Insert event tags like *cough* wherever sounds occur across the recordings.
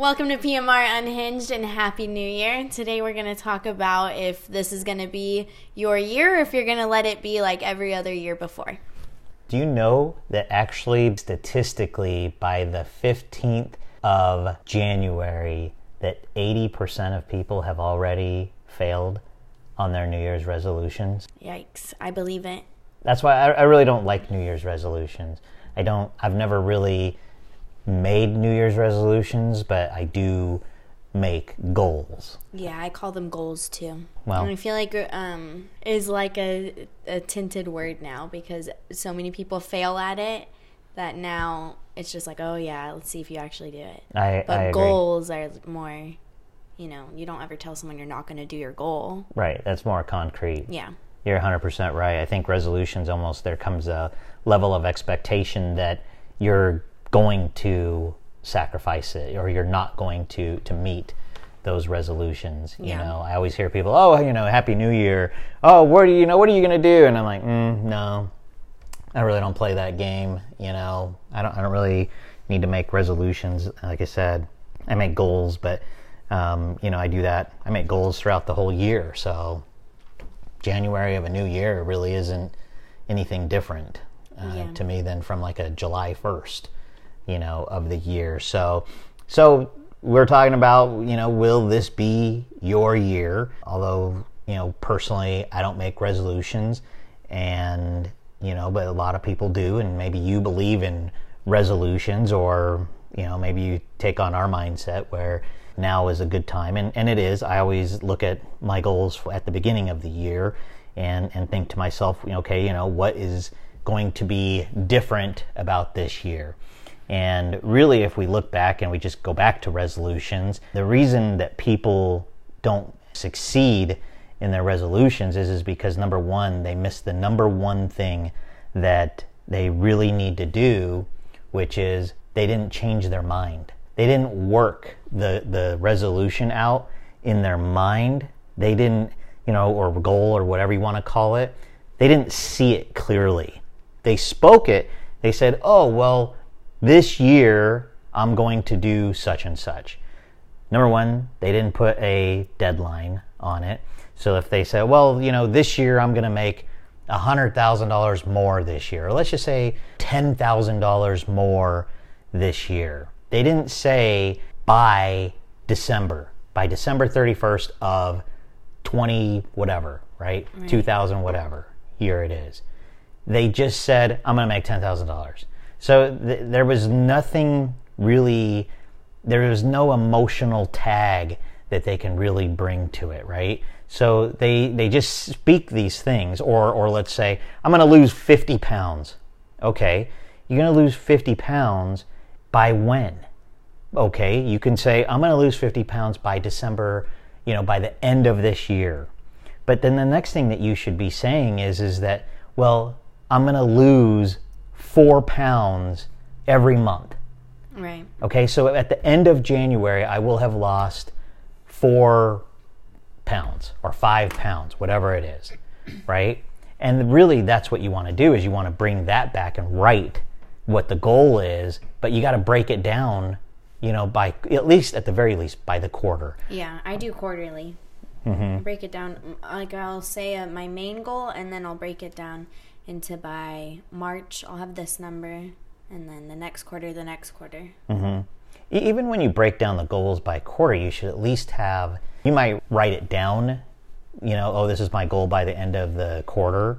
Welcome to PMR Unhinged and Happy New Year. Today we're going to talk about if this is going to be your year or if you're going to let it be like every other year before. Do you know that actually, statistically, by the 15th of January, that 80% of people have already failed on their New Year's resolutions? Yikes, I believe it. That's why I, I really don't like New Year's resolutions. I don't, I've never really made New Year's resolutions, but I do make goals. Yeah, I call them goals too. Well- and I feel like um, is like a, a tinted word now because so many people fail at it that now it's just like, oh yeah, let's see if you actually do it. I, But I goals are more, you know, you don't ever tell someone you're not going to do your goal. Right, that's more concrete. Yeah. You're 100% right. I think resolutions almost there comes a level of expectation that you're going to sacrifice it or you're not going to to meet those resolutions. You Yeah. know, I always hear people, "Oh, you know, happy new year. Oh, what do you, you know, what are you going to do?" And I'm like, mm, "No. I really don't play that game, you know. I don't I don't really need to make resolutions. Like I said, I make goals, but um, you know, I do that. I make goals throughout the whole year. So January of a new year really isn't anything different uh, Yeah. to me than from like a July 1st, you know, of the year. So, so we're talking about, you know, will this be your year? Although, you know, personally, I don't make resolutions and, you know, but a lot of people do. And maybe you believe in resolutions or, you know, maybe you take on our mindset where now is a good time. And, and it is. I always look at my goals at the beginning of the year and, and think to myself, okay, you know, what is going to be different about this year? And really, if we look back and we just go back to resolutions, the reason that people don't succeed in their resolutions is, is because number one, they miss the number one thing that they really need to do, which is they didn't change their mind. They didn't work the, the resolution out in their mind. They didn't, you know, or goal or whatever you want to call it. They didn't see it clearly. They spoke it. They said, oh, well, this year I'm going to do such and such. Number one, they didn't put a deadline on it. So if they said, well, you know, this year I'm going to make $100,000 more this year, or let's just say $10,000 more this year, they didn't say by December, by December 31st of 20 whatever, right? 2000 whatever year it is. They just said, I'm going to make $10,000. So th- there was nothing really, there was no emotional tag that they can really bring to it, right? So they, they just speak these things, or, or let's say, I'm going to lose 50 pounds. Okay, you're going to lose 50 pounds by when? okay, you can say, I'm going to lose 50 pounds by December, you know, by the end of this year. But then the next thing that you should be saying is, is that, well, I'm going to lose four pounds every month. Right. Okay, so at the end of January, I will have lost four pounds or five pounds, whatever it is, right? And really, that's what you want to do is you want to bring that back and write what the goal is, but you got to break it down, you know, by at least at the very least by the quarter. Yeah, I do quarterly. Mm-hmm. I break it down. Like I'll say uh, my main goal, and then I'll break it down into by March. I'll have this number, and then the next quarter, the next quarter. Mm-hmm. E- even when you break down the goals by quarter, you should at least have, you might write it down, you know, oh, this is my goal by the end of the quarter.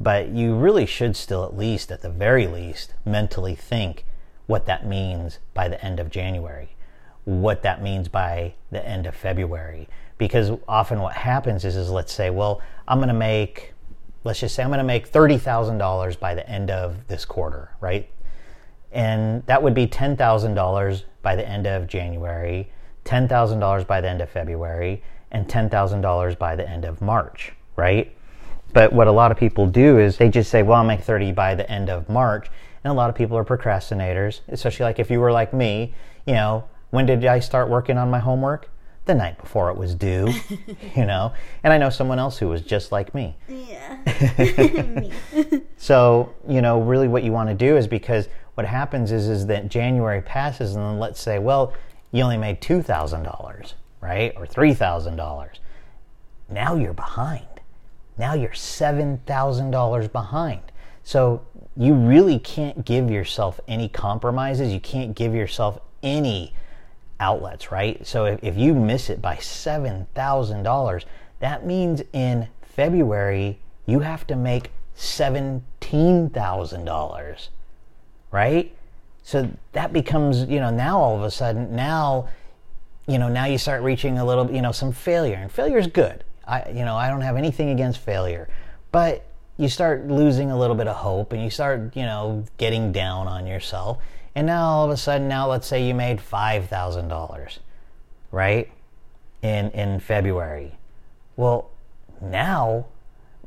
But you really should still, at least, at the very least, mentally think what that means by the end of January, what that means by the end of February. Because often what happens is, is let's say, well, I'm going to make, let's just say I'm going to make $30,000 by the end of this quarter, right? and that would be $10,000 by the end of January, $10,000 by the end of February, and $10,000 by the end of March, right? But what a lot of people do is they just say, well, I'll make 30 by the end of March. And a lot of people are procrastinators, especially like if you were like me, you know, when did I start working on my homework? The night before it was due, *laughs* you know? And I know someone else who was just like me. Yeah. *laughs* So, you know, really what you want to do is because what happens is is that January passes and then let's say, well, you only made $2,000, right? Or $3,000. Now you're behind. Now you're $7,000 behind. So you really can't give yourself any compromises. You can't give yourself any outlets, right? So if, if you miss it by $7,000, that means in February you have to make $17,000, right? So that becomes, you know, now all of a sudden, now, you know, now you start reaching a little, you know, some failure. And failure is good. I, you know, I don't have anything against failure. But you start losing a little bit of hope and you start, you know, getting down on yourself. And now all of a sudden, now let's say you made $5,000, right? In, in February. Well, now,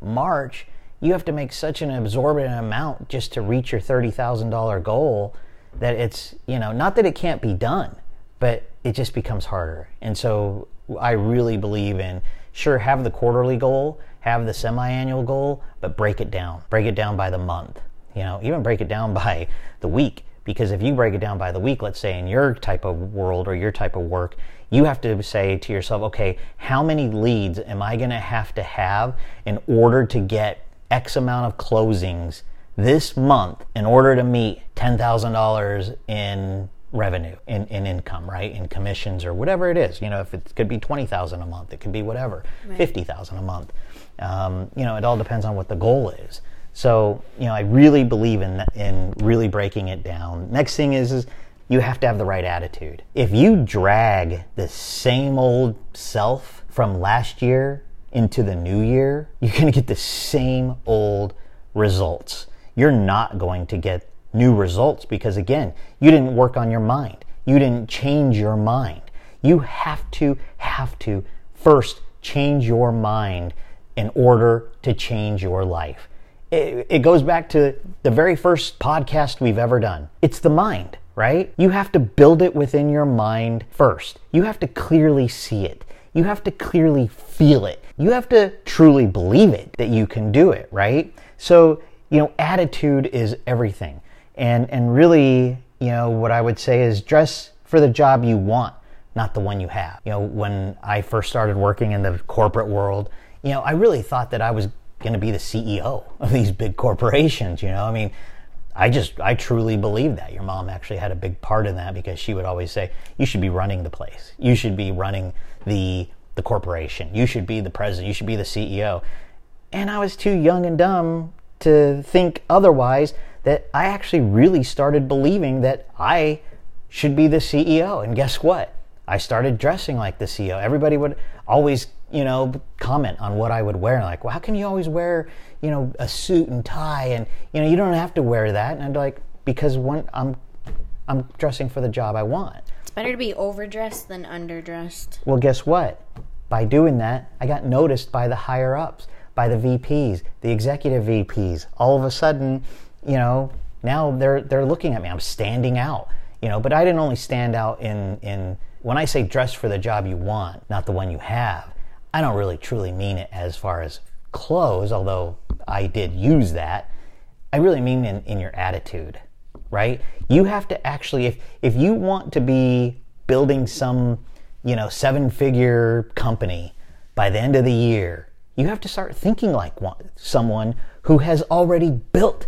March, you have to make such an absorbent amount just to reach your $30,000 goal that it's, you know, not that it can't be done, but it just becomes harder. And so I really believe in sure, have the quarterly goal, have the semi annual goal, but break it down. Break it down by the month. You know, even break it down *laughs* by the week. Because if you break it down by the week, let's say in your type of world or your type of work, you have to say to yourself, okay, how many leads am I going to have to have in order to get X amount of closings this month in order to meet $10,000 in revenue, in, in income, right? In commissions or whatever it is. You know, if it could be 20,000 a month, it could be whatever, right. 50,000 a month. Um, you know, it all depends on what the goal is. So, you know, I really believe in in really breaking it down. Next thing is, is you have to have the right attitude. If you drag the same old self from last year into the new year, you're going to get the same old results. You're not going to get new results because, again, you didn't work on your mind. You didn't change your mind. You have to, have to first change your mind in order to change your life it, it goes back to the very first podcast we've ever done. It's the mind, right? You have to build it within your mind first. You have to clearly see it. You have to clearly feel it. You have to truly believe it that you can do it, right? So, you know, attitude is everything. And and really, you know, what I would say is dress for the job you want, not the one you have. You know, when I first started working in the corporate world, you know, I really thought that I was going to be the CEO of these big corporations. You know, I mean, I just, I truly believe that. Your mom actually had a big part in that because she would always say, you should be running the place. You should be running the, the corporation. You should be the president. You should be the CEO. And I was too young and dumb to think otherwise that I actually really started believing that I should be the CEO. And guess what? I started dressing like the CEO. Everybody would always you know, comment on what I would wear. Like, well, how can you always wear, you know, a suit and tie, and you know, you don't have to wear that. And I'd like, because when I'm, I'm dressing for the job I want. It's better to be overdressed than underdressed. Well, guess what? By doing that, I got noticed by the higher ups, by the VPs, the executive VPs. All of a sudden, you know, now they're they're looking at me. I'm standing out. You know, but I didn't only stand out in in when I say dress for the job you want, not the one you have. I don't really truly mean it as far as clothes, although I did use that. I really mean in, in your attitude, right? You have to actually, if, if you want to be building some, you know, seven figure company by the end of the year, you have to start thinking like one, someone who has already built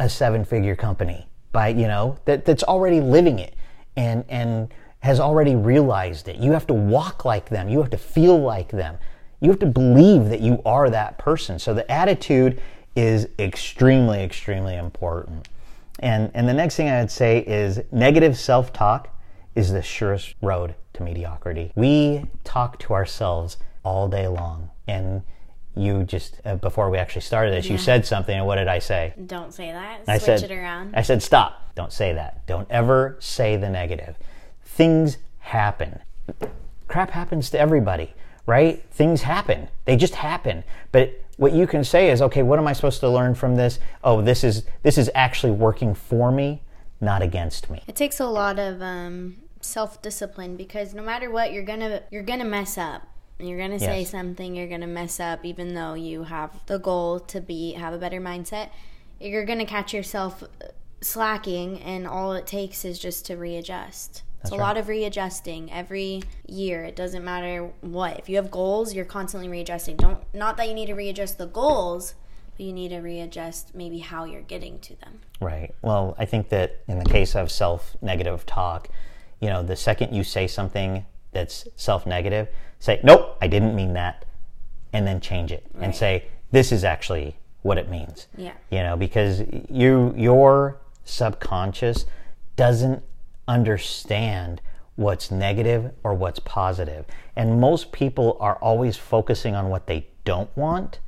a seven figure company by, you know, that, that's already living it and, and has already realized it. You have to walk like them. You have to feel like them. You have to believe that you are that person. So the attitude is extremely, extremely important. And, and the next thing I would say is negative self talk is the surest road to mediocrity. We talk to ourselves all day long. And you just, uh, before we actually started this, yeah. you said something, and what did I say? Don't say that. I Switch said, it around. I said, stop. Don't say that. Don't ever say the negative things happen. Crap happens to everybody, right? Things happen. They just happen. But what you can say is, okay, what am I supposed to learn from this? Oh, this is this is actually working for me, not against me. It takes a lot of um, self-discipline because no matter what, you're gonna you're gonna mess up. You're gonna say yes. something. You're gonna mess up, even though you have the goal to be have a better mindset. You're gonna catch yourself slacking, and all it takes is just to readjust. It's a right. lot of readjusting every year. It doesn't matter what. If you have goals, you're constantly readjusting. Don't not that you need to readjust the goals, but you need to readjust maybe how you're getting to them. Right. Well, I think that in the case of self-negative talk, you know, the second you say something that's self-negative, say, "Nope, I didn't mean that." And then change it right. and say, "This is actually what it means." Yeah. You know, because you your subconscious doesn't understand what's negative or what's positive. And most people are always focusing on what they don't want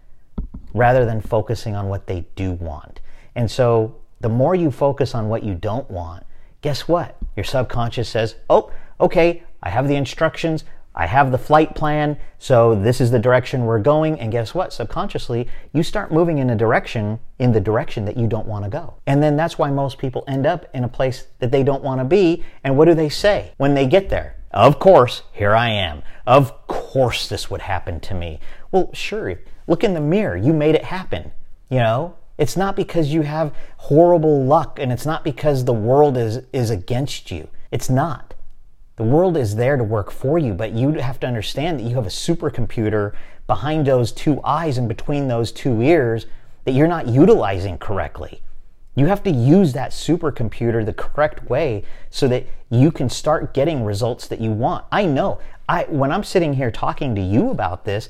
rather than focusing on what they do want. And so the more you focus on what you don't want, guess what? Your subconscious says, oh, okay, I have the instructions. I have the flight plan, so this is the direction we're going. And guess what? Subconsciously, you start moving in a direction, in the direction that you don't want to go. And then that's why most people end up in a place that they don't want to be. And what do they say when they get there? Of course, here I am. Of course, this would happen to me. Well, sure. Look in the mirror. You made it happen. You know, it's not because you have horrible luck and it's not because the world is, is against you. It's not. The world is there to work for you, but you have to understand that you have a supercomputer behind those two eyes and between those two ears that you're not utilizing correctly. You have to use that supercomputer the correct way so that you can start getting results that you want. I know. I when I'm sitting here talking to you about this,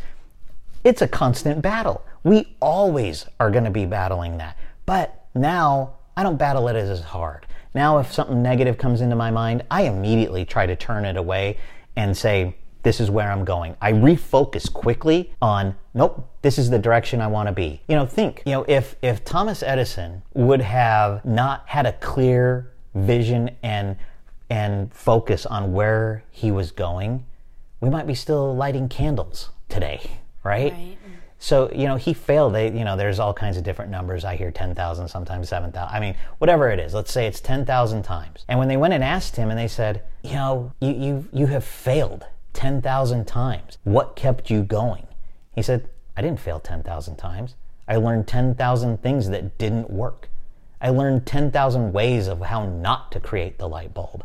it's a constant battle. We always are going to be battling that. But now I don't battle it as hard. Now, if something negative comes into my mind, I immediately try to turn it away and say, this is where I'm going. I refocus quickly on, nope, this is the direction I want to be. You know, think, you know, if, if Thomas Edison would have not had a clear vision and, and focus on where he was going, we might be still lighting candles today, right? right. So, you know, he failed. They, you know, there's all kinds of different numbers. I hear 10,000, sometimes 7,000. I mean, whatever it is, let's say it's 10,000 times. And when they went and asked him and they said, you know, you, you, you have failed 10,000 times. What kept you going? He said, I didn't fail 10,000 times. I learned 10,000 things that didn't work. I learned 10,000 ways of how not to create the light bulb,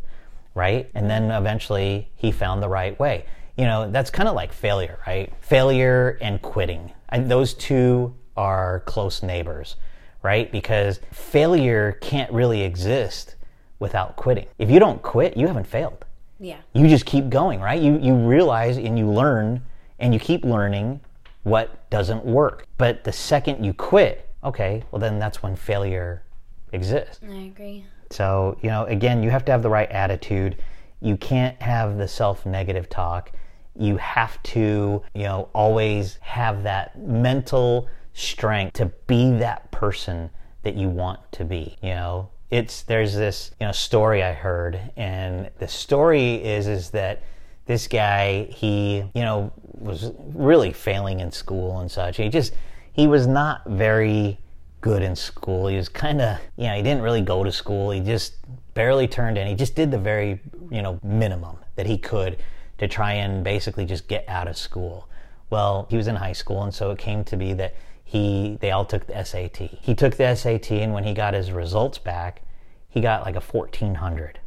right? And then eventually he found the right way. You know, that's kind of like failure, right? Failure and quitting and those two are close neighbors, right? Because failure can't really exist without quitting. If you don't quit, you haven't failed. Yeah. You just keep going, right? You you realize and you learn and you keep learning what doesn't work. But the second you quit, okay, well then that's when failure exists. I agree. So, you know, again, you have to have the right attitude. You can't have the self-negative talk you have to, you know, always have that mental strength to be that person that you want to be, you know. It's there's this, you know, story I heard and the story is is that this guy, he, you know, was really failing in school and such. He just he was not very good in school. He was kind of, you know, he didn't really go to school. He just barely turned in. He just did the very, you know, minimum that he could to try and basically just get out of school. Well, he was in high school, and so it came to be that he they all took the SAT. He took the SAT, and when he got his results back, he got like a 1400,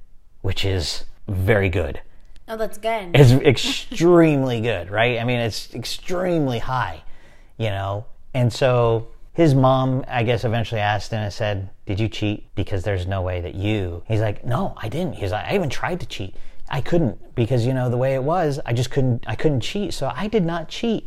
which is very good. Oh, that's good. It's extremely good, right? I mean, it's extremely high, you know. And so his mom, I guess, eventually asked him and said, "Did you cheat? Because there's no way that you." He's like, "No, I didn't." He's like, "I even tried to cheat." I couldn't because you know the way it was, I just couldn't I couldn't cheat. So I did not cheat.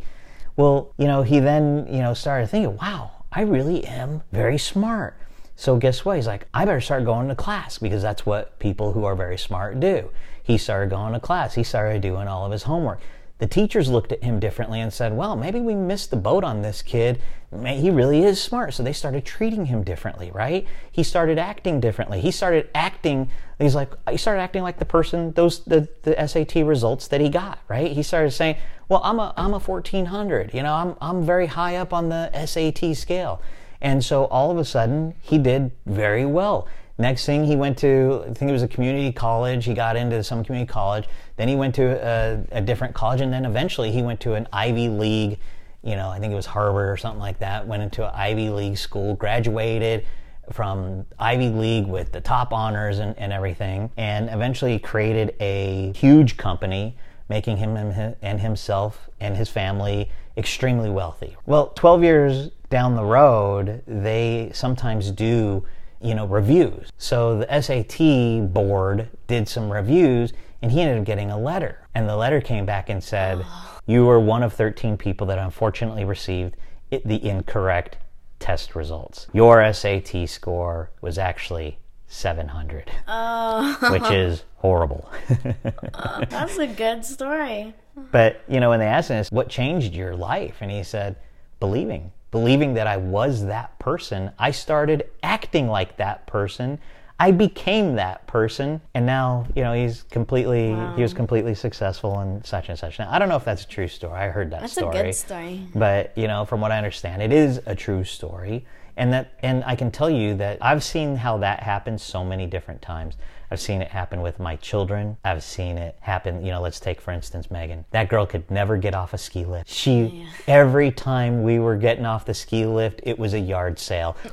Well, you know, he then, you know, started thinking, "Wow, I really am very smart." So guess what? He's like, "I better start going to class because that's what people who are very smart do." He started going to class. He started doing all of his homework. The teachers looked at him differently and said, Well, maybe we missed the boat on this kid. He really is smart. So they started treating him differently, right? He started acting differently. He started acting, he's like, he started acting like the person, those, the, the SAT results that he got, right? He started saying, Well, I'm a, I'm a 1400. You know, I'm, I'm very high up on the SAT scale. And so all of a sudden, he did very well. Next thing, he went to, I think it was a community college. He got into some community college. Then he went to a, a, different college, and then eventually he went to an Ivy League, you know, I think it was Harvard or something like that. Went into an Ivy League school, graduated, from Ivy League with the top honors and, and everything, and eventually created a huge company, making him and himself and his family extremely wealthy. Well, 12 years down the road, they sometimes do, you know, reviews. So the SAT board did some reviews and he ended up getting a letter. And the letter came back and said, *gasps* You were one of 13 people that unfortunately received the incorrect test results. Your SAT score was actually 700, oh. which is *laughs* horrible. uh, that's a good story. But, you know, when they asked him, what changed your life? And he said, believing. Believing that I was that person, I started acting like that person I became that person, and now you know he's completely wow. he was completely successful and such and such. Now I don't know if that's a true story. I heard that that's story. That's a good story. But you know, from what I understand, it is a true story, and that and I can tell you that I've seen how that happens so many different times. I've seen it happen with my children. I've seen it happen, you know, let's take for instance Megan. That girl could never get off a ski lift. She yeah. every time we were getting off the ski lift, it was a yard sale. *laughs*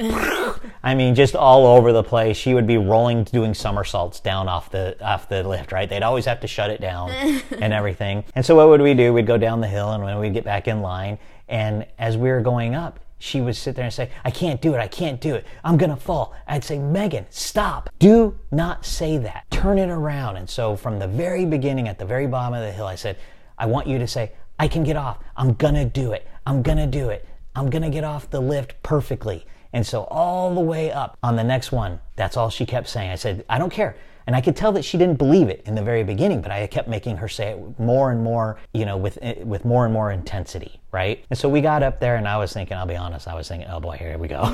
I mean, just all over the place. She would be rolling doing somersaults down off the off the lift, right? They'd always have to shut it down *laughs* and everything. And so what would we do? We'd go down the hill and when we'd get back in line and as we were going up, she would sit there and say, I can't do it, I can't do it, I'm gonna fall. I'd say, Megan, stop. Do not say that. Turn it around. And so from the very beginning, at the very bottom of the hill, I said, I want you to say, I can get off. I'm gonna do it. I'm gonna do it. I'm gonna get off the lift perfectly. And so all the way up on the next one, that's all she kept saying. I said, I don't care. And I could tell that she didn't believe it in the very beginning, but I kept making her say it more and more, you know, with eh, with more and more intensity, right? And so we got up there, and I was thinking, I'll be honest, I was thinking, oh boy, here we go, *laughs*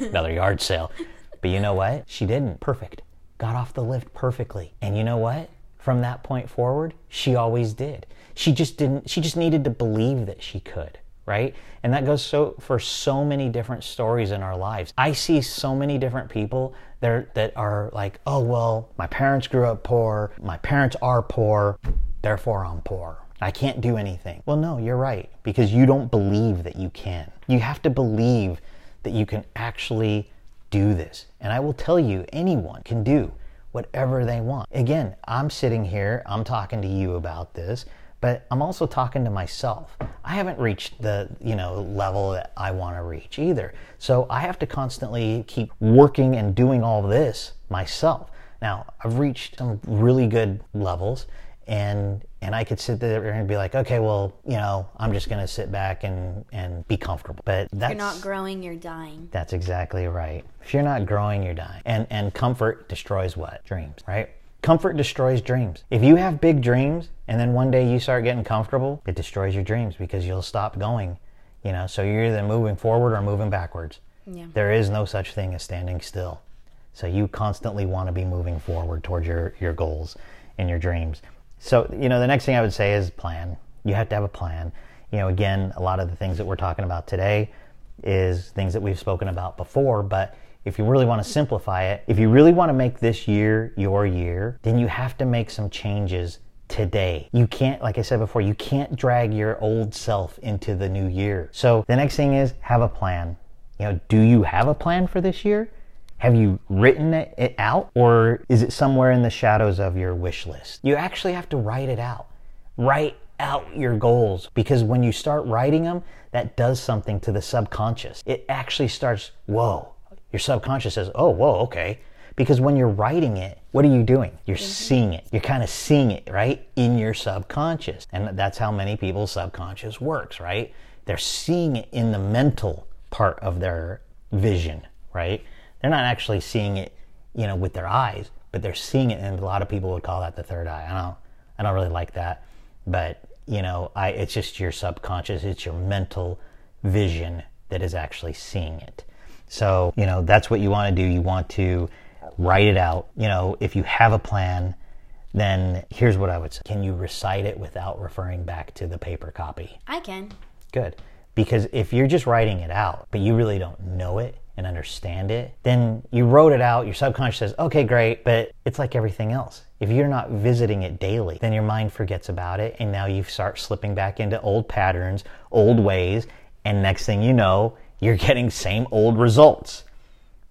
another yard sale. But you know what? She didn't. Perfect. Got off the lift perfectly. And you know what? From that point forward, she always did. She just didn't. She just needed to believe that she could right? And that goes so for so many different stories in our lives. I see so many different people that that are like, "Oh, well, my parents grew up poor. My parents are poor, therefore I'm poor." I can't do anything. Well, no, you're right, because you don't believe that you can. You have to believe that you can actually do this. And I will tell you, anyone can do whatever they want. Again, I'm sitting here, I'm talking to you about this but I'm also talking to myself. I haven't reached the, you know, level that I want to reach either. So I have to constantly keep working and doing all this myself. Now, I've reached some really good levels and and I could sit there and be like, okay, well, you know, I'm just going to sit back and and be comfortable. But that's you're not growing, you're dying. That's exactly right. If you're not growing, you're dying. And and comfort destroys what? Dreams, right? Comfort destroys dreams. If you have big dreams and then one day you start getting comfortable, it destroys your dreams because you'll stop going. You know, so you're either moving forward or moving backwards. Yeah. There is no such thing as standing still. So you constantly want to be moving forward towards your, your goals and your dreams. So, you know, the next thing I would say is plan. You have to have a plan. You know, again, a lot of the things that we're talking about today is things that we've spoken about before, but if you really want to simplify it, if you really want to make this year your year, then you have to make some changes today. You can't, like I said before, you can't drag your old self into the new year. So the next thing is have a plan. You know, do you have a plan for this year? Have you written it out or is it somewhere in the shadows of your wish list? You actually have to write it out. Write out your goals because when you start writing them, that does something to the subconscious. It actually starts, whoa, your subconscious says, oh, whoa, okay. Because when you're writing it, what are you doing? You're mm-hmm. seeing it. You're kind of seeing it, right? In your subconscious. And that's how many people's subconscious works, right? They're seeing it in the mental part of their vision, right? They're not actually seeing it, you know, with their eyes, but they're seeing it. And a lot of people would call that the third eye. I don't, I don't really like that. But, you know, I, it's just your subconscious, it's your mental vision that is actually seeing it. So, you know, that's what you want to do. You want to write it out. You know, if you have a plan, then here's what I would say. Can you recite it without referring back to the paper copy? I can. Good. Because if you're just writing it out, but you really don't know it and understand it, then you wrote it out, your subconscious says, okay, great, but it's like everything else. If you're not visiting it daily, then your mind forgets about it, and now you start slipping back into old patterns, old ways, and next thing you know, you're getting same old results.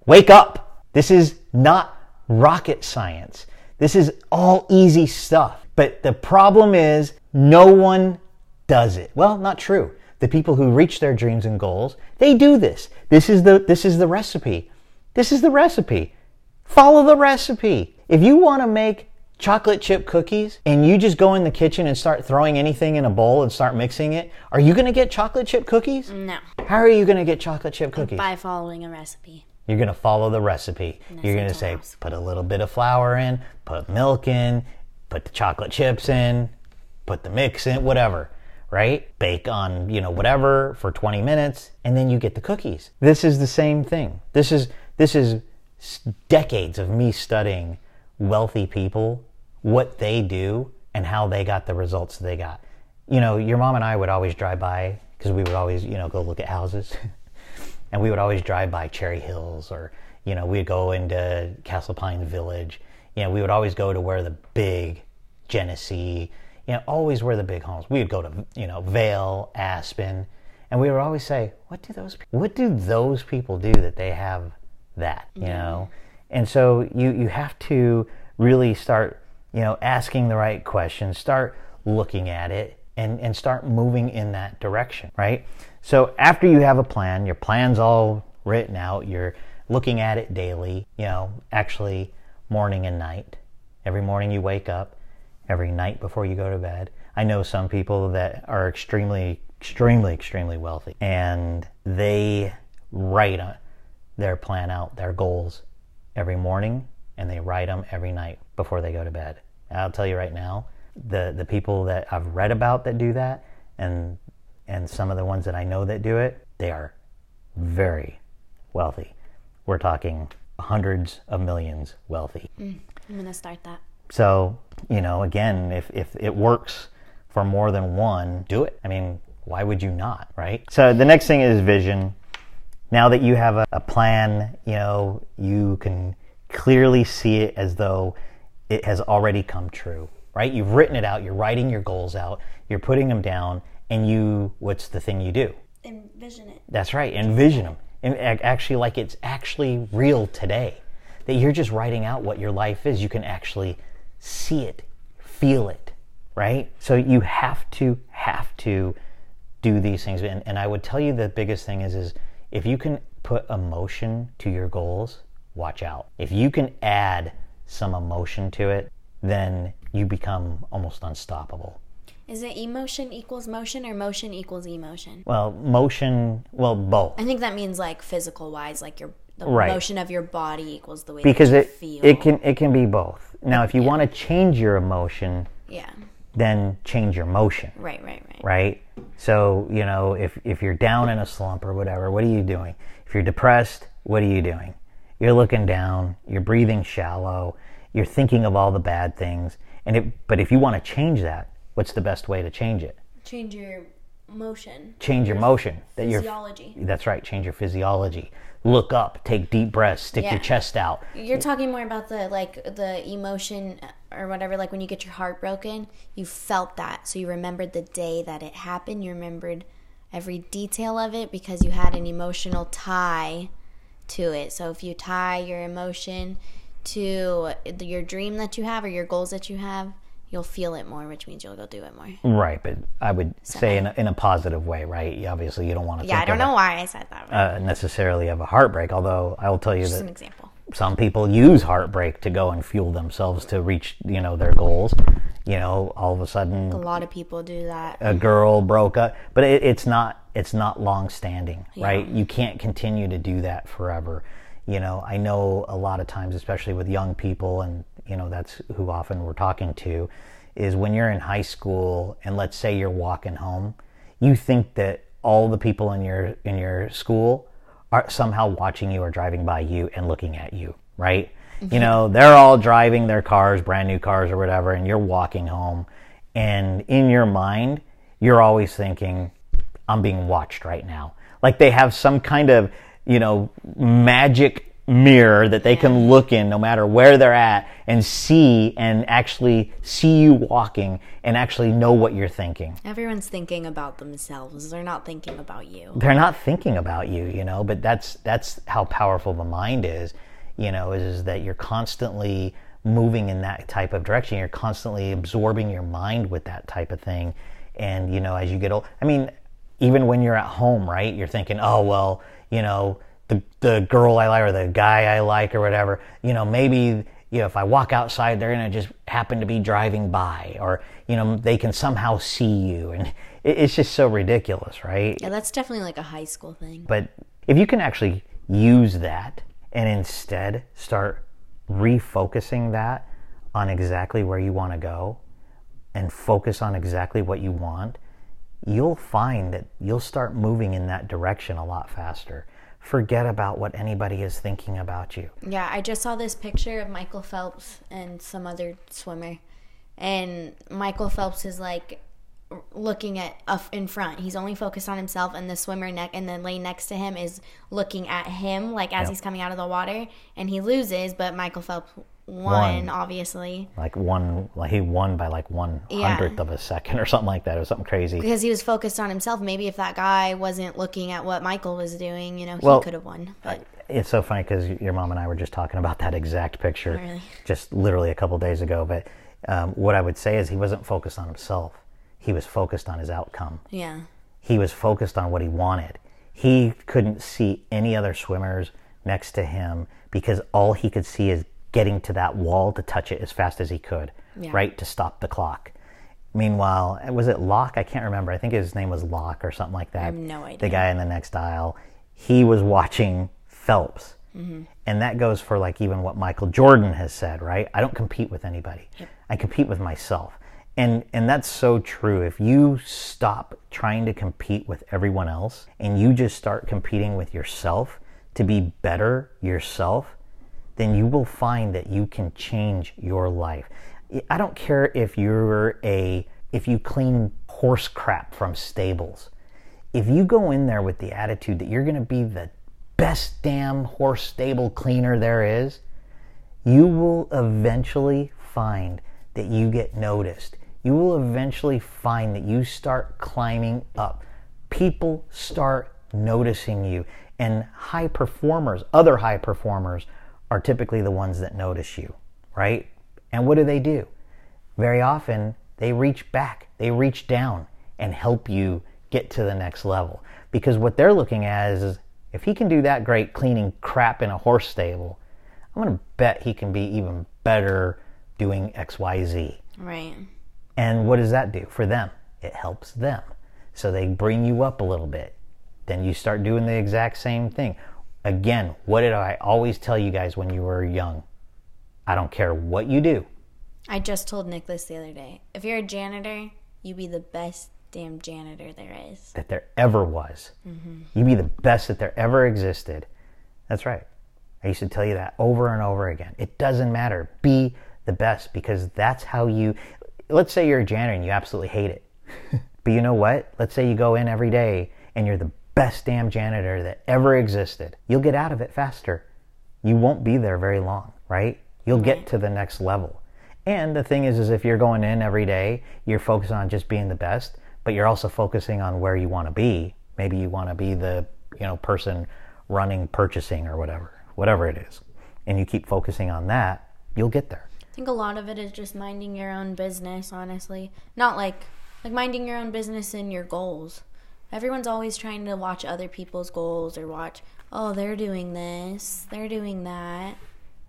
Wake up. This is not rocket science. This is all easy stuff. But the problem is no one does it. Well, not true. The people who reach their dreams and goals, they do this. This is the this is the recipe. This is the recipe. Follow the recipe. If you want to make chocolate chip cookies and you just go in the kitchen and start throwing anything in a bowl and start mixing it, are you going to get chocolate chip cookies? No. How are you going to get chocolate chip cookies? By following a recipe. You're going to follow the recipe. You're going to say, put a little bit of flour in, put milk in, put the chocolate chips in, put the mix in, whatever, right? Bake on, you know, whatever for 20 minutes, and then you get the cookies. This is the same thing. This is, this is decades of me studying wealthy people, what they do, and how they got the results they got. You know, your mom and I would always drive by because we would always, you know, go look at houses. *laughs* and we would always drive by Cherry Hills or you know we'd go into Castle Pines Village. You know we would always go to where the big Genesee, you know always where the big homes. We would go to you know Vail, Aspen, and we would always say, what do those what do those people do that they have that you mm-hmm. know? And so you you have to really start you know asking the right questions, start looking at it, and and start moving in that direction, right? So after you have a plan, your plan's all written out, you're looking at it daily, you know, actually morning and night. Every morning you wake up, every night before you go to bed. I know some people that are extremely, extremely, extremely wealthy and they write their plan out, their goals every morning and they write them every night before they go to bed. And I'll tell you right now, the, the people that I've read about that do that and and some of the ones that I know that do it, they are very wealthy. We're talking hundreds of millions wealthy. Mm, I'm gonna start that. So, you know, again, if, if it works for more than one, do it. I mean, why would you not, right? So the next thing is vision. Now that you have a, a plan, you know, you can clearly see it as though it has already come true, right? You've written it out, you're writing your goals out, you're putting them down, and you, what's the thing you do? Envision it. That's right. Envision them. And actually, like it's actually real today. That you're just writing out what your life is. You can actually see it, feel it, right? So you have to, have to do these things. And, and I would tell you the biggest thing is, is if you can put emotion to your goals, watch out. If you can add some emotion to it, then you become almost unstoppable. Is it emotion equals motion or motion equals emotion? Well, motion, well, both. I think that means like physical wise, like your the Right. motion of your body equals the way because it feel. it can it can be both. Now, if you want to change your emotion, yeah. Then change your motion, Right, right, right. right? So you know, if if you're down in a slump or whatever, what are you doing? If you're depressed, what are you doing? You're looking down. You're breathing shallow. You're thinking of all the bad things. And it, but if you want to change that, what's the best way to change it? Change your motion. Change your motion. That Physiology. that's right. Change your physiology. Look up. Take deep breaths. Stick Yeah. your chest out. You're talking more about the like the emotion uh, or whatever, like when you get your heart broken, you felt that. So you remembered the day that it happened. You remembered every detail of it because you had an emotional tie to it. So if you tie your emotion to your dream that you have or your goals that you have, you'll feel it more, which means you'll go do it more. Right, but I would say in a, in a positive way, right? You- Obviously, you don't want to Yeah, I don't know why I said that. a- uh, necessarily of a heartbreak. Although I will tell you Just an example. some people use heartbreak to go and fuel themselves to reach, you know, their goals. You know, all of a sudden, A lot of people do that. a girl broke up, but it, it's not it's not long standing, right? You can't continue to do that forever. You know, I know a lot of times, especially with young people, and you know that's who often we're talking to, is when you're in high school and let's say you're walking home, you think that all the people in your in your school are somehow watching you or driving by you and looking at you, right? You know, *laughs* they're all driving their cars, brand new cars or whatever, and you're walking home. And in your mind, you're always thinking, I'm being watched right now. Like they have some kind of, you know, magic mirror that they can look in no matter where they're at and see and actually see you walking and actually know what you're thinking. Everyone's thinking about themselves. They're not thinking about you. They're not thinking about you, you know, but that's that's how powerful the mind is, you know, is, is that you're constantly moving in that type of direction. You're constantly absorbing your mind with that type of thing. And, you know, as you get old, I mean, even when you're at home, right? You're thinking, oh, well, you know, the, the girl I like or the guy I like or whatever, you know, maybe, you know, if I walk outside, they're going to just happen to be driving by or, you know, they can somehow see you. And it, it's just so ridiculous, right? Yeah, that's definitely like a high school thing. But if you can actually use that and instead start refocusing that on exactly where you want to go and focus on exactly what you want, you'll find that you'll start moving in that direction a lot faster. Forget about what anybody is thinking about you. Yeah, I just saw this picture of Michael Phelps and some other swimmer. And Michael Phelps is like looking at up in front. He's only focused on himself, and the swimmer neck and the lane next to him is looking at him, like as Yep. he's coming out of the water, and he loses. But Michael Phelps won, Won. obviously, Like one, like he won by like one hundredth of a second or something like that. It was something crazy. because he was focused on himself. Maybe if that guy wasn't looking at what Michael was doing, you know, he Well, could have won. But It's so funny because your mom and I were just talking about that exact picture Really? just literally a couple days ago. But um, what I would say is he wasn't focused on himself. He was focused on his outcome. yeah, He was focused on what he wanted. He couldn't see any other swimmers next to him because all he could see is getting to that wall to touch it as fast as he could, Yeah. right? To stop the clock. Meanwhile, was it Locke? I can't remember. I think his name was Locke or something like that. I have no idea. The guy in the next aisle. He was watching Phelps. Mm-hmm. And that goes for like even what Michael Jordan has said, right? I don't compete with anybody. I compete with myself. And and that's so true. If you stop trying to compete with everyone else and you just start competing with yourself to be better yourself, then you will find that you can change your life. I don't care if you're a if you clean horse crap from stables. If you go in there with the attitude that you're going to be the best damn horse stable cleaner there is, you will eventually find that you get noticed. You will eventually find that you start climbing up. People start noticing you. And high performers, other high performers, are typically the ones that notice you, right? And what do they do? Very often, they reach back, they reach down and help you get to the next level. Because what they're looking at is if he can do that great cleaning crap in a horse stable, I'm going to bet he can be even better doing XYZ. right. And what does that do for them? It helps them. So they bring you up a little bit. Then you start doing the exact same thing. Again, what did I always tell you guys when you were young? I don't care what you do. I just told Nicholas the other day. If you're a janitor, you be the best damn janitor there is. that there ever was. Mm-hmm. You be the best that there ever existed. That's right. I used to tell you that over and over again. It doesn't matter. Be the best because that's how you. Let's say you're a janitor and you absolutely hate it. *laughs* but you know what? Let's say you go in every day and you're the best damn janitor that ever existed. You'll get out of it faster. You won't be there very long, right? You'll get to the next level. And the thing is, is if you're going in every day, you're focused on just being the best, but you're also focusing on where you want to be. Maybe you want to be the, you know, person running purchasing or whatever, whatever it is. And you keep focusing on that, you'll get there. I think a lot of it is just minding your own business, honestly. Not like like minding your own business and your goals. Everyone's always trying to watch other people's goals or watch, oh, they're doing this, they're doing that.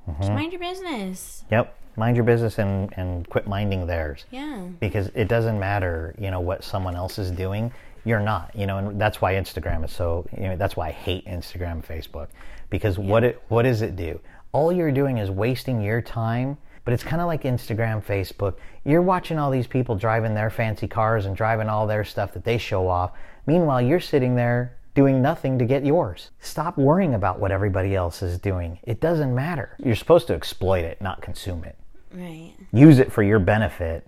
Just mm-hmm. mind your business. Yep. Mind your business and, and quit minding theirs. Yeah. because it doesn't matter, you know, what someone else is doing. You're not, you know, and that's why Instagram is so. You know, that's why I hate Instagram, and Facebook, because what it what does it do? All you're doing is wasting your time. But it's kind of like Instagram, Facebook. You're watching all these people driving their fancy cars and driving all their stuff that they show off. Meanwhile, you're sitting there doing nothing to get yours. Stop worrying about what everybody else is doing. It doesn't matter. You're supposed to exploit it, not consume it Right. use it for your benefit.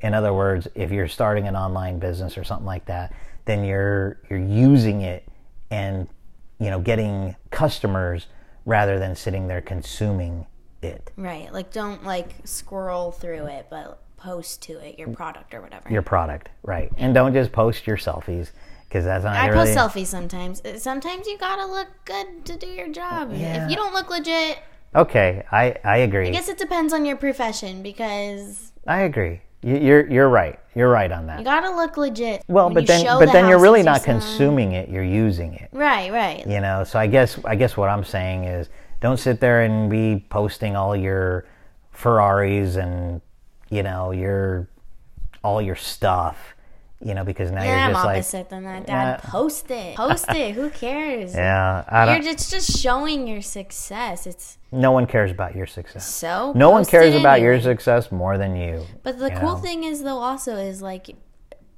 In other words, if you're starting an online business or something like that, then you're you're using it and you know getting customers rather than sitting there consuming it, Right. Like don't like scroll through it, but post to it your product or whatever. your product, right? And don't just post your selfies because that's not I really. post selfies sometimes. Uh, Sometimes you gotta look good to do your job. Yeah. If you don't look legit, okay, I I agree. I guess it depends on your profession because I agree. You- You're you're right. You're right on that. you gotta look legit. Well, but then but the then you're really not consuming it. You're using it. Right, right. You know. So I guess I guess what I'm saying is don't sit there and be posting all your Ferraris and you know your all your stuff. You know because now Yeah, you're I'm just like opposite than that, Dad. Yeah. Post it. Post it. Who cares? *laughs* yeah. I You're don't, just, it's just showing your success. It's no one cares about your success. so. No one cares about your success more than you. But the you cool know? thing is, though, also is like,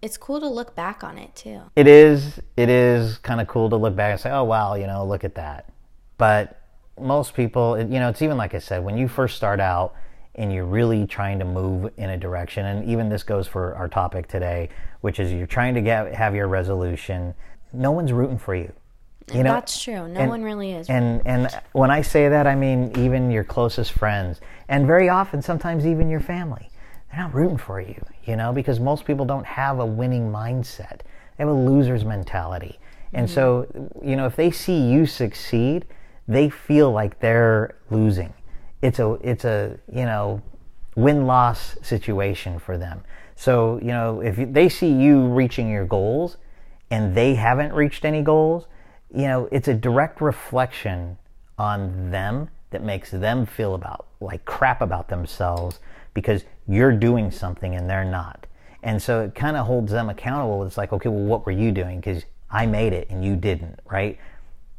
it's cool to look back on it too. it is it is kind of cool to look back and say, oh wow, you know, look at that. But most people, you know, it's even like I said, when you first start out and you're really trying to move in a direction, and even this goes for our topic today, which is you're trying to get have your resolution. No one's rooting for you. You know, That's true. No and- one really is. and and when I say that, I mean even your closest friends, and very often, sometimes even your family. They're not rooting for you, you know, because most people don't have a winning mindset. They have a loser's mentality, and mm-hmm. so you know if they see you succeed, they feel like they're losing. It's a it's a you know win loss situation for them. So you know if they see you reaching your goals, and they haven't reached any goals, you know, it's a direct reflection on them that makes them feel about like crap about themselves because you're doing something and they're not. And so it kind of holds them accountable. It's like, okay, well, what were you doing? Because I made it and you didn't, right?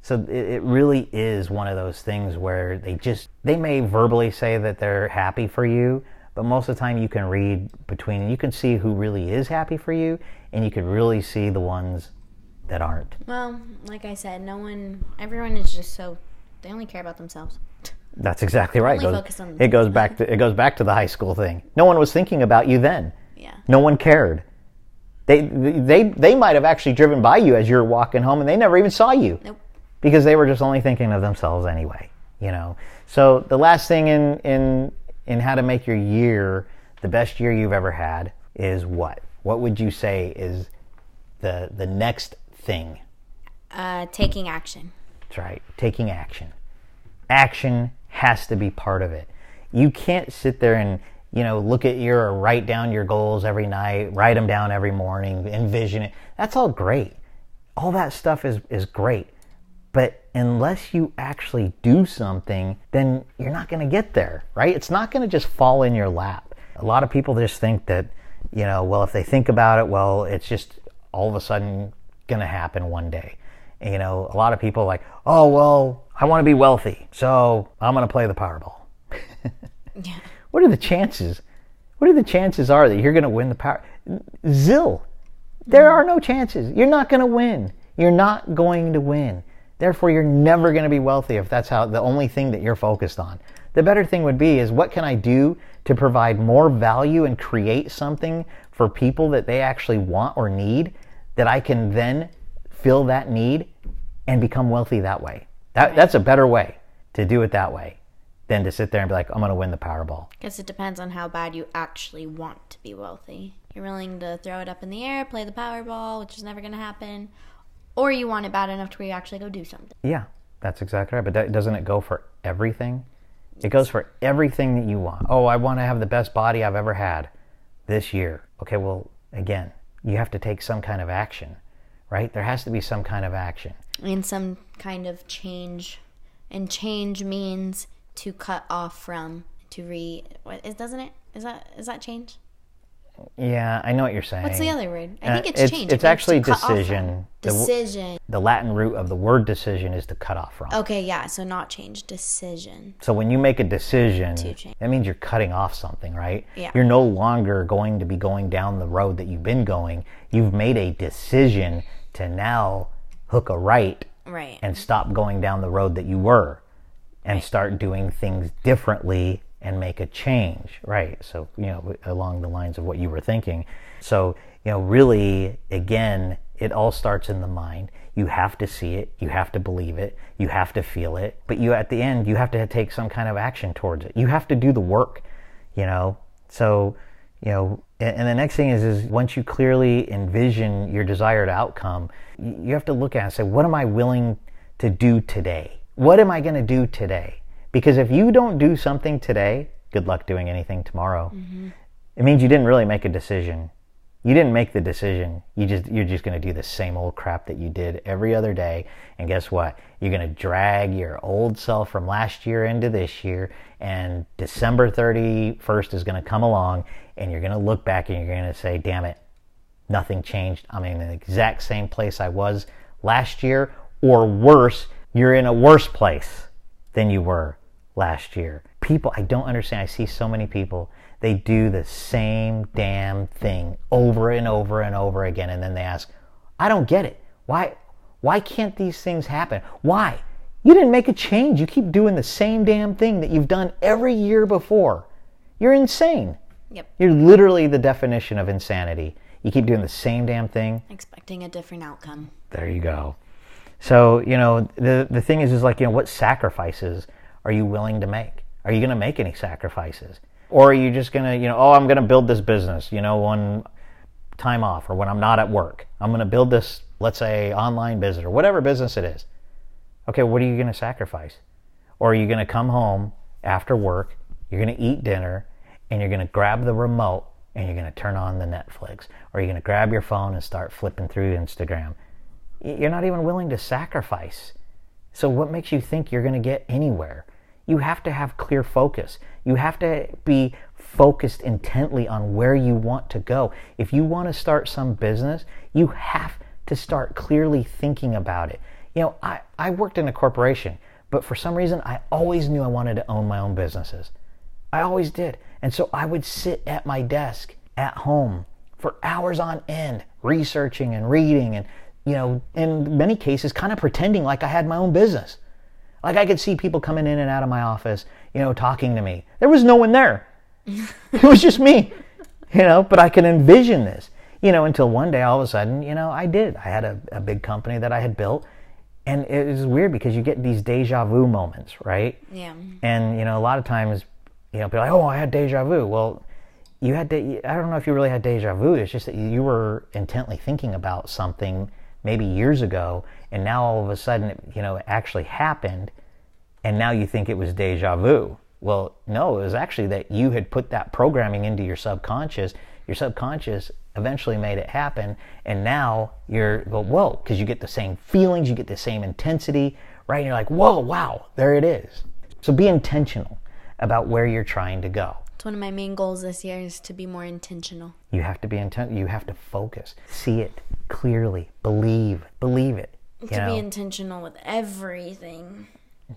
So it, it really is one of those things where they just, they may verbally say that they're happy for you, but most of the time you can read between, and you can see who really is happy for you and you can really see the ones that aren't. well, like I said, no one, everyone is just so, they only care about themselves. That's exactly right. It goes, focus on it goes back *laughs* to it goes back to the high school thing. No one was thinking about you then. Yeah. No one cared. They they they might have actually driven by you as you were walking home, and they never even saw you Nope. Because they were just only thinking of themselves anyway. You know. So the last thing in in in how to make your year the best year you've ever had is what? What would you say is the the next thing? Uh, taking action. That's right. Taking action. Action has to be part of it. You can't sit there and, you know, look at your or write down your goals every night, write them down every morning, envision it. That's all great. All that stuff is, is great. But unless you actually do something, then you're not going to get there, right? It's not going to just fall in your lap. A lot of people just think that, you know, well, if they think about it, well, it's just all of a sudden going to happen one day. And, you know, a lot of people are like, oh, well, I want to be wealthy, so I'm going to play the Powerball. *laughs* Yeah. What are the chances? What are the chances are that you're going to win the power? Zill. There mm. are no chances. You're not going to win. You're not going to win. Therefore, you're never going to be wealthy if that's how the only thing that you're focused on. The better thing would be is what can I do to provide more value and create something for people that they actually want or need that I can then fill that need and become wealthy that way. That, That's a better way to do it that way than to sit there and be like, I'm going to win the Powerball. Guess it depends on how bad you actually want to be wealthy. You're willing to throw it up in the air, play the Powerball, which is never going to happen, or you want it bad enough to where you actually go do something. Yeah, that's exactly right. But that, doesn't it go for everything? It goes for everything that you want. Oh, I want to have the best body I've ever had this year. Okay, well, again, you have to take some kind of action, right? There has to be some kind of action. And some kind of change, and change means to cut off from to re. What is doesn't it? Is that is that change? Yeah, I know what you're saying. What's the other word? I Uh, think it's, it's- change. it's It actually to cut off from. decision. The Decision. The Latin root of the word decision is to cut off from. Okay, yeah. So not change. Decision. So when you make a decision, that means you're cutting off something, right? Yeah. You're no longer going to be going down the road that you've been going. You've made a decision to now hook a right Right. and stop going down the road that you were and start doing things differently and make a change right so you know along the lines of what you were thinking so you know really again it all starts in the mind. You have to see it, you have to believe it, you have to feel it, but you at the end you have to take some kind of action towards it. You have to do the work, you know. So, you know, and the next thing is is once you clearly envision your desired outcome, you have to look at and say, what am I willing to do today? What am I going to do today? Because if you don't do something today, good luck doing anything tomorrow. Mm-hmm. It means you didn't really make a decision you didn't make the decision. You just you're just going to do the same old crap that you did every other day. And guess what? You're going to drag your old self from last year into this year and December 31st is going to come along and you're going to look back and you're going to say, "Damn it. Nothing changed. I'm in the exact same place I was last year or worse, you're in a worse place than you were last year." People, I don't understand. I see so many people they do the same damn thing over and over and over again. And then they ask, I don't get it. Why, why can't these things happen? Why? You didn't make a change. You keep doing the same damn thing that you've done every year before. You're insane. Yep. You're literally the definition of insanity. You keep doing the same damn thing. Expecting a different outcome. There you go. So, you know, the, the thing is, is like, you know, what sacrifices are you willing to make? Are you going to make any sacrifices? Or are you just going to, you know, oh, I'm going to build this business, you know, when time off or when I'm not at work. I'm going to build this, let's say, online business or whatever business it is. Okay, what are you going to sacrifice? Or are you going to come home after work, you're going to eat dinner, and you're going to grab the remote and you're going to turn on the Netflix? Or you're going to grab your phone and start flipping through Instagram? You're not even willing to sacrifice. So, what makes you think you're going to get anywhere? you have to have clear focus. You have to be focused intently on where you want to go. If you want to start some business, you have to start clearly thinking about it. You know, I, I worked in a corporation, but for some reason, I always knew I wanted to own my own businesses. I always did. And so I would sit at my desk at home for hours on end, researching and reading, and, you know, in many cases, kind of pretending like I had my own business. Like I could see people coming in and out of my office, you know, talking to me. There was no one there. *laughs* it was just me, you know, but I could envision this, you know, until one day all of a sudden, you know, I did. I had a, a big company that I had built. And it was weird because you get these deja vu moments, right? Yeah. And, you know, a lot of times, you know, people are like, oh, I had deja vu. Well, you had, de- I don't know if you really had deja vu. It's just that you were intently thinking about something maybe years ago, and now all of a sudden, it, you know, it actually happened, and now you think it was deja vu. Well, no, it was actually that you had put that programming into your subconscious. Your subconscious eventually made it happen, and now you're well, whoa, because you get the same feelings, you get the same intensity, right? And you're like, whoa, wow, there it is. So be intentional about where you're trying to go. It's one of my main goals this year is to be more intentional. You have to be intent. You have to focus, see it clearly, believe, believe it. To know? be intentional with everything.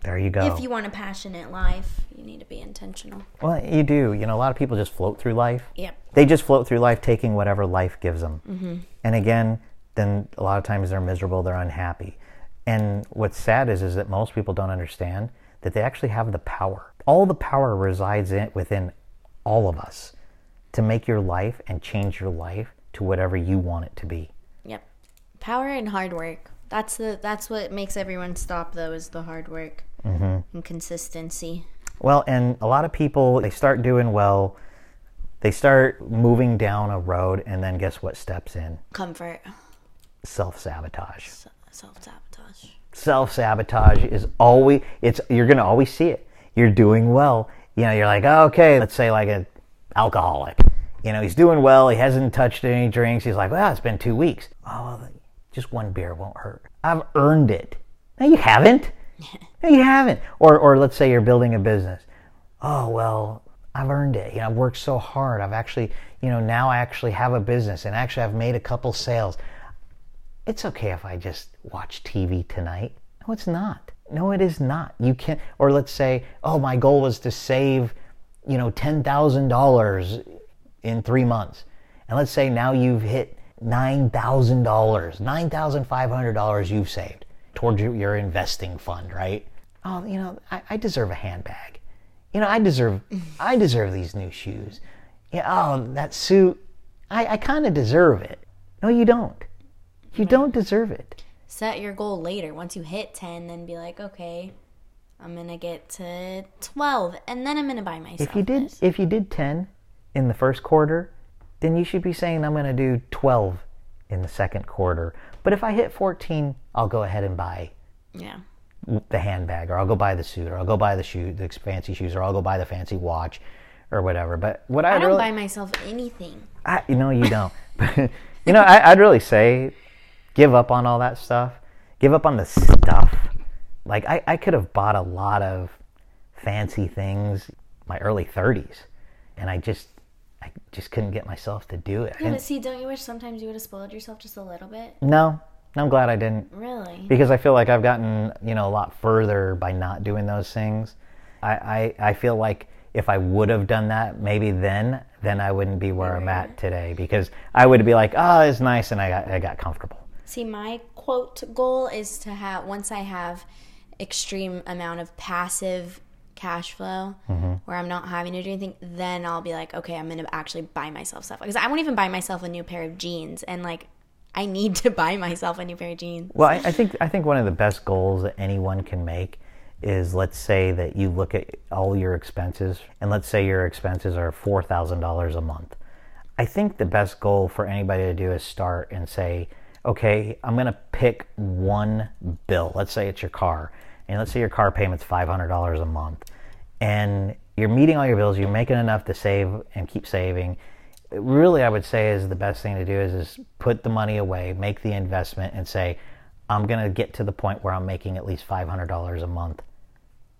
There you go. If you want a passionate life, you need to be intentional. Well, you do. You know, a lot of people just float through life. Yep. They just float through life taking whatever life gives them. Mm-hmm. And again, then a lot of times they're miserable, they're unhappy. And what's sad is, is that most people don't understand that they actually have the power. All the power resides in, within all of us to make your life and change your life to whatever you want it to be. Yep. Power and hard work. That's the that's what makes everyone stop though is the hard work mm-hmm. and consistency. Well, and a lot of people they start doing well, they start moving down a road, and then guess what steps in? Comfort. Self sabotage. Self sabotage. Self sabotage is always it's you're gonna always see it. You're doing well, you know, you're like, oh, okay, let's say like an alcoholic. You know, he's doing well. He hasn't touched any drinks. He's like, well, it's been two weeks. Oh, just one beer won't hurt. I've earned it. No, you haven't. *laughs* no, you haven't. Or, or let's say you're building a business. Oh, well, I've earned it. You know, I've worked so hard. I've actually, you know, now I actually have a business and actually I've made a couple sales. It's okay if I just watch TV tonight. No, it's not. No, it is not. You can't. Or let's say, oh, my goal was to save, you know, ten thousand dollars in three months, and let's say now you've hit nine thousand dollars, nine thousand five hundred dollars you've saved towards your, your, investing fund, right? Oh, you know, I, I deserve a handbag. You know, I deserve, *laughs* I deserve these new shoes. Yeah. Oh, that suit, I, I kind of deserve it. No, you don't. You don't deserve it. Set your goal later. Once you hit 10, then be like, okay, I'm going to get to 12 and then I'm going to buy myself If you did this. if you did 10 in the first quarter, then you should be saying I'm going to do 12 in the second quarter. But if I hit 14, I'll go ahead and buy Yeah. the handbag or I'll go buy the suit or I'll go buy the shoe the fancy shoes or I'll go buy the fancy watch or whatever. But what I, I don't really buy myself anything. I, you know, you don't. *laughs* You know, I, I'd really say, give up on all that stuff. Give up on the stuff. Like I, I could have bought a lot of fancy things my early 30s, and I just, I just couldn't get myself to do it. Yeah, but see, don't you wish sometimes you would have spoiled yourself just a little bit? no, No, I'm glad I didn't Really? because I feel like I've gotten you know a lot further by not doing those things. I I, I feel like if I would have done that, maybe then then I wouldn't be where I'm at today because I would be like, oh, it's nice, and I got I got comfortable. See, my quote goal is to have once I have extreme amount of passive cash flow Mm-hmm. where I'm not having to do anything, then I'll be like, okay, I'm gonna actually buy myself stuff because I won't even buy myself a new pair of jeans, and like I need to *laughs* buy myself a new pair of jeans. Well, I, I think I think one of the best goals that anyone can make is let's say that you look at all your expenses, and let's say your expenses are four thousand dollars a month. I think the best goal for anybody to do is start and say, okay, I'm going to pick one bill. Let's say it's your car, and let's say your car payment's five hundred dollars a month, and you're meeting all your bills. You're making enough to save and keep saving really I would say is the best thing to do is, is put the money away, make the investment, and say, I'm going to get to the point where I'm making at least $500 a month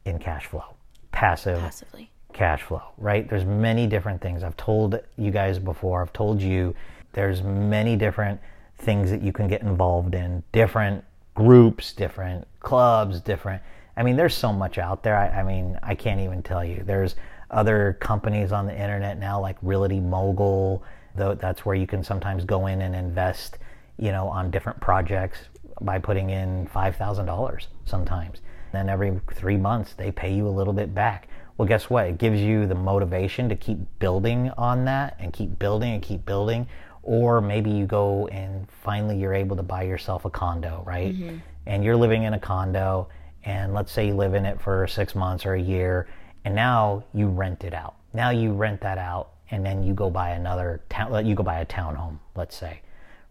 in cash flow, passive Passively. cash flow, right? There's many different things. I've told you guys before, I've told you there's many different things that you can get involved in, different groups, different clubs, different. I mean, there's so much out there. I, I mean, I can't even tell you. There's other companies on the internet now like Realty Mogul. Though that's where you can sometimes go in and invest, you know, on different projects by putting in five thousand dollars sometimes. Then every three months they pay you a little bit back. Well, guess what? It gives you the motivation to keep building on that and keep building and keep building. Or maybe you go and finally you're able to buy yourself a condo, right? Mm-hmm. And you're living in a condo, and let's say you live in it for six months or a year, and now you rent it out. Now you rent that out, and then you go buy another town. You go buy a townhome, let's say,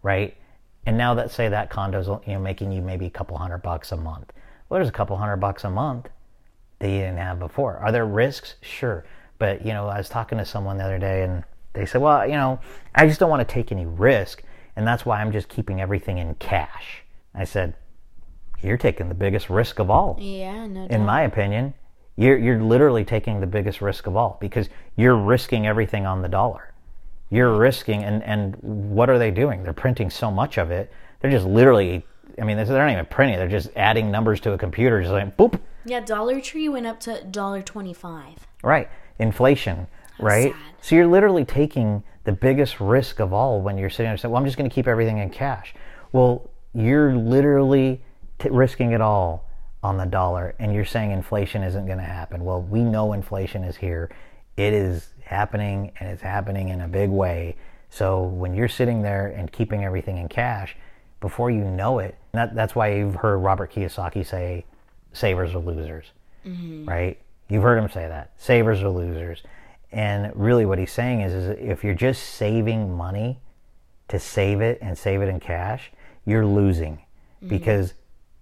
right? And now let's say that condo's you know making you maybe a couple hundred bucks a month. Well, there's a couple hundred bucks a month that you didn't have before. Are there risks? Sure. But, you know, I was talking to someone the other day and they said, well, you know, I just don't want to take any risk. And that's why I'm just keeping everything in cash. I said, you're taking the biggest risk of all. Yeah, no doubt. In my opinion, you're, you're literally taking the biggest risk of all because you're risking everything on the dollar. You're risking, and, and what are they doing? They're printing so much of it. They're just literally, I mean, they're not even printing. They're just adding numbers to a computer, just like boop, yeah, Dollar Tree went up to dollar twenty-five. Right. Inflation, right? sad. So you're literally taking the biggest risk of all when you're sitting there saying, well, I'm just going to keep everything in cash. Well, you're literally t- risking it all on the dollar and you're saying inflation isn't going to happen. Well, we know inflation is here. It is happening and it's happening in a big way. So when you're sitting there and keeping everything in cash, before you know it, that, that's why you've heard Robert Kiyosaki say, savers are losers mm-hmm. right? You've heard him say that. Savers are losers. And really what he's saying is, is if you're just saving money to save it and save it in cash, you're losing mm-hmm. because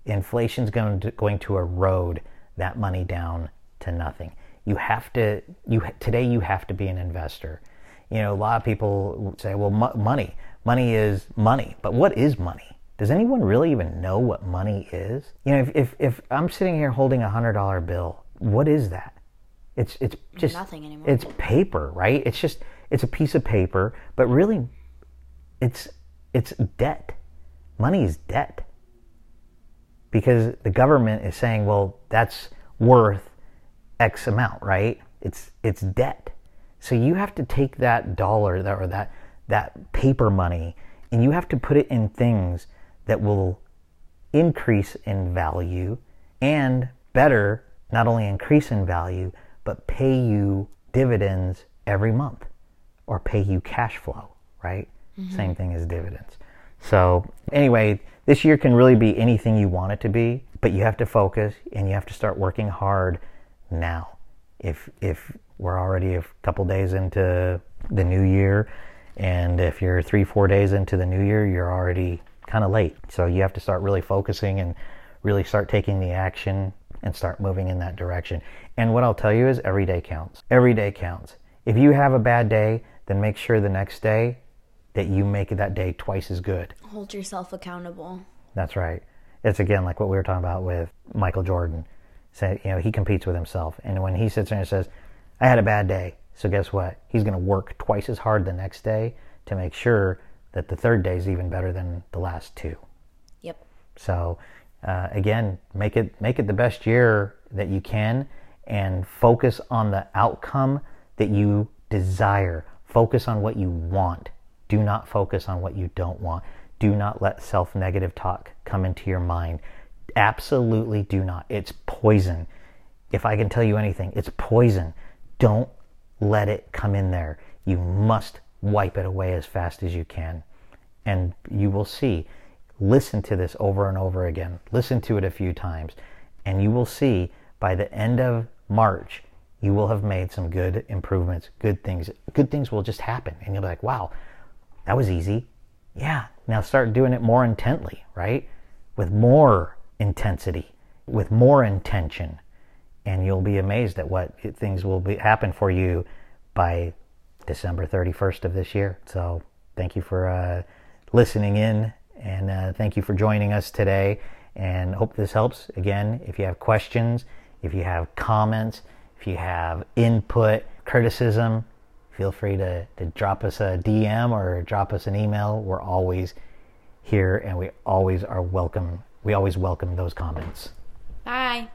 inflation's going to, going to erode that money down to nothing. You have to you today you have to be an investor. You know, a lot of people say, "Well, mo- money, money is money." But what is money? Does anyone really even know what money is? You know, if if, if I'm sitting here holding a hundred dollar bill, what is that? It's it's just Nothing anymore. It's paper, right? It's just it's a piece of paper, but really, it's it's debt. Money is debt because the government is saying, well, that's worth X amount, right? It's it's debt. So you have to take that dollar that or that that paper money and you have to put it in things that will increase in value and better not only increase in value but pay you dividends every month or pay you cash flow, right? Mm-hmm. Same thing as dividends. So, anyway, this year can really be anything you want it to be, but you have to focus and you have to start working hard now. If if we're already a couple days into the new year and if you're 3 4 days into the new year, you're already kind of late. So, you have to start really focusing and really start taking the action and start moving in that direction. And what I'll tell you is every day counts. Every day counts. If you have a bad day, then make sure the next day that you make that day twice as good. Hold yourself accountable. That's right. It's again like what we were talking about with Michael Jordan. Say, you know, he competes with himself, and when he sits there and says, "I had a bad day," so guess what? He's going to work twice as hard the next day to make sure that the third day is even better than the last two. Yep. So, uh, again, make it make it the best year that you can, and focus on the outcome that you desire. Focus on what you want do not focus on what you don't want. Do not let self negative talk come into your mind. Absolutely do not. It's poison. If I can tell you anything, it's poison. Don't let it come in there. You must wipe it away as fast as you can. And you will see. Listen to this over and over again. Listen to it a few times. And you will see by the end of March, you will have made some good improvements, good things. Good things will just happen. And you'll be like, wow, that was easy. Yeah, now start doing it more intently, right? With more intensity, with more intention, and you'll be amazed at what things will be, happen for you by December 31st of this year. So, thank you for uh, listening in, and uh, thank you for joining us today. And hope this helps. Again, if you have questions, if you have comments, if you have input, criticism, feel free to, to drop us a DM or drop us an email. We're always here and we always are welcome. We always welcome those comments. Bye.